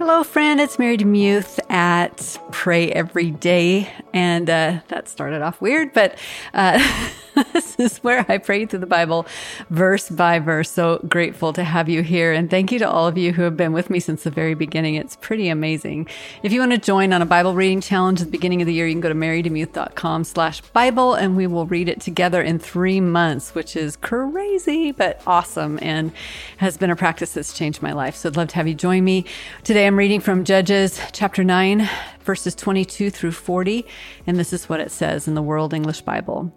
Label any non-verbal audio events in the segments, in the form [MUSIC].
Hello, friend. It's Mary DeMuth at Pray Every Day. And uh, that started off weird, but uh, [LAUGHS] this is where I pray through the Bible verse by verse. So grateful to have you here. And thank you to all of you who have been with me since the very beginning. It's pretty amazing. If you want to join on a Bible reading challenge at the beginning of the year, you can go to marydemuth.com slash Bible and we will read it together in three months, which is crazy, but awesome and has been a practice that's changed my life. So I'd love to have you join me. Today I'm reading from Judges chapter 9, verses 22 through 40. And this is what it says in the World English Bible.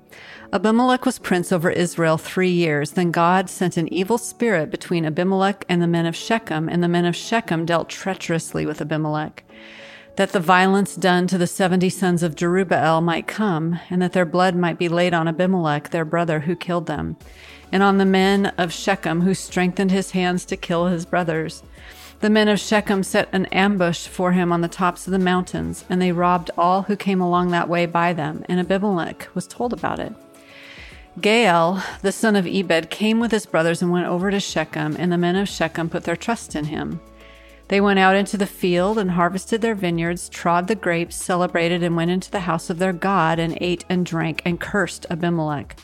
Abimelech was prince over Israel three years. Then God sent an evil spirit between Abimelech and the men of Shechem, and the men of Shechem dealt treacherously with Abimelech. That the violence done to the seventy sons of Jerubbaal might come, and that their blood might be laid on Abimelech, their brother, who killed them, and on the men of Shechem, who strengthened his hands to kill his brothers. The men of Shechem set an ambush for him on the tops of the mountains, and they robbed all who came along that way by them, and Abimelech was told about it. Gaal, the son of Ebed, came with his brothers and went over to Shechem, and the men of Shechem put their trust in him. They went out into the field and harvested their vineyards, trod the grapes, celebrated, and went into the house of their God, and ate and drank, and cursed Abimelech.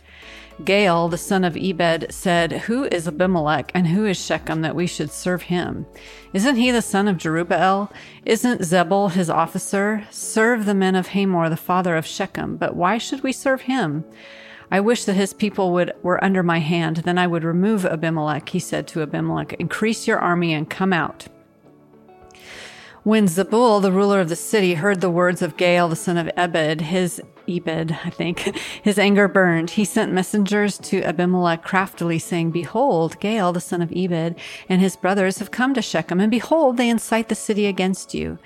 Gaal, the son of Ebed, said, Who is Abimelech and who is Shechem that we should serve him? Isn't he the son of Jerubbaal? Isn't Zebul his officer? Serve the men of Hamor, the father of Shechem. But why should we serve him? I wish that his people would were under my hand, then I would remove Abimelech, he said to Abimelech, increase your army and come out. When Zebul, the ruler of the city, heard the words of Gaal, the son of Ebed, his Ebed, I think, his anger burned. He sent messengers to Abimelech craftily, saying, Behold, Gaal, the son of Ebed, and his brothers have come to Shechem, and behold, they incite the city against you.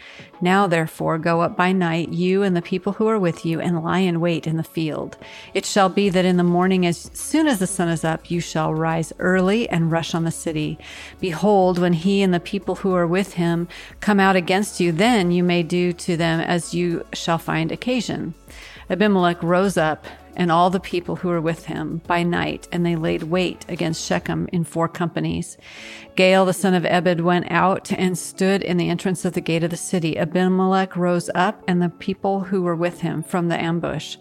Now, therefore, go up by night, you and the people who are with you, and lie in wait in the field. It shall be that in the morning, as soon as the sun is up, you shall rise early and rush on the city. Behold, when he and the people who are with him come out against you, then you may do to them as you shall find occasion. Abimelech rose up and all the people who were with him by night, and they laid wait against Shechem in four companies. Gaal, the son of Ebed, went out and stood in the entrance of the gate of the city. Abimelech rose up and the people who were with him from the ambush.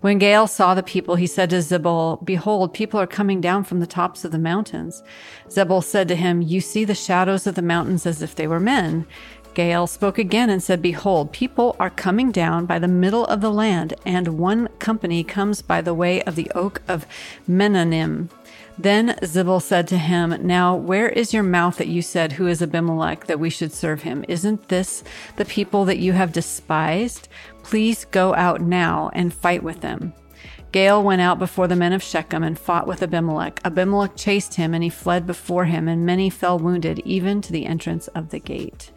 When Gaal saw the people, he said to Zebul, Behold, people are coming down from the tops of the mountains. Zebul said to him, You see the shadows of the mountains as if they were men. Gaal spoke again and said, Behold, people are coming down by the middle of the land, and one company comes by the way of the oak of Menanim. Then Zebul said to him, Now where is your mouth that you said, Who is Abimelech, that we should serve him? Isn't this the people that you have despised? Please go out now and fight with them. Gaal went out before the men of Shechem and fought with Abimelech. Abimelech chased him, and he fled before him, and many fell wounded, even to the entrance of the gate.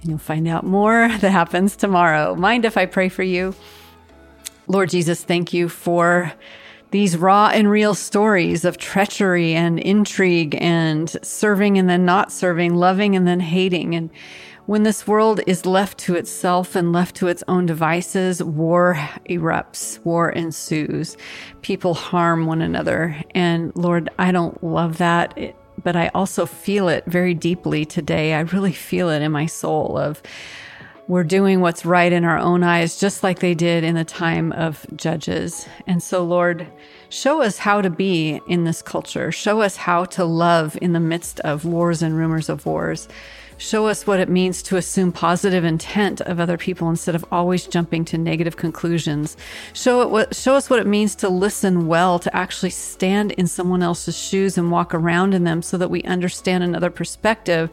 And you'll find out more [LAUGHS] that happens tomorrow. Mind if I pray for you? Lord Jesus, thank you for these raw and real stories of treachery and intrigue and serving and then not serving, loving and then hating. And when this world is left to itself and left to its own devices, war erupts, war ensues. People harm one another. And Lord, I don't love that. It, but I also feel it very deeply today. I really feel it in my soul of we're doing what's right in our own eyes, just like they did in the time of judges. And so, Lord, show us how to be in this culture. Show us how to love in the midst of wars and rumors of wars. Show us what it means to assume positive intent of other people instead of always jumping to negative conclusions. Show it what, show us what it means to listen well, to actually stand in someone else's shoes and walk around in them so that we understand another perspective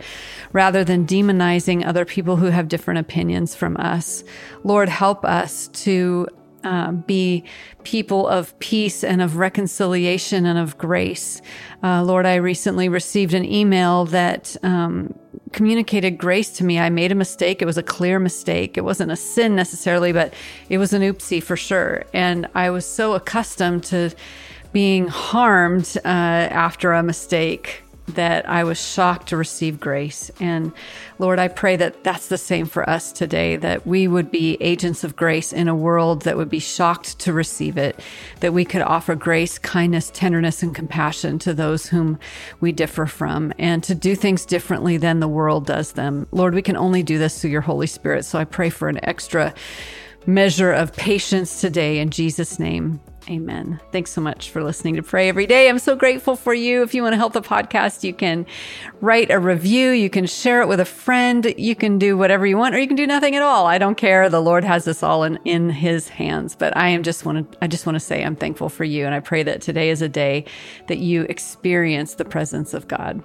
rather than demonizing other people who have different opinions from us. Lord, help us to uh, be people of peace and of reconciliation and of grace. Uh, Lord, I recently received an email that um, communicated grace to me. I made a mistake. It was a clear mistake. It wasn't a sin necessarily, but it was an oopsie for sure. And I was so accustomed to being harmed uh, after a mistake that I was shocked to receive grace. And Lord, I pray that that's the same for us today, that we would be agents of grace in a world that would be shocked to receive it, that we could offer grace, kindness, tenderness, and compassion to those whom we differ from, and to do things differently than the world does them. Lord, we can only do this through your Holy Spirit. So I pray for an extra measure of patience today in Jesus' name. Amen. Thanks so much for listening to Pray Every Day. I'm so grateful for you. If you want to help the podcast, you can write a review, you can share it with a friend, you can do whatever you want, or you can do nothing at all. I don't care. The Lord has this all in, in his hands. But I am just want to I just want to say I'm thankful for you. And I pray that today is a day that you experience the presence of God.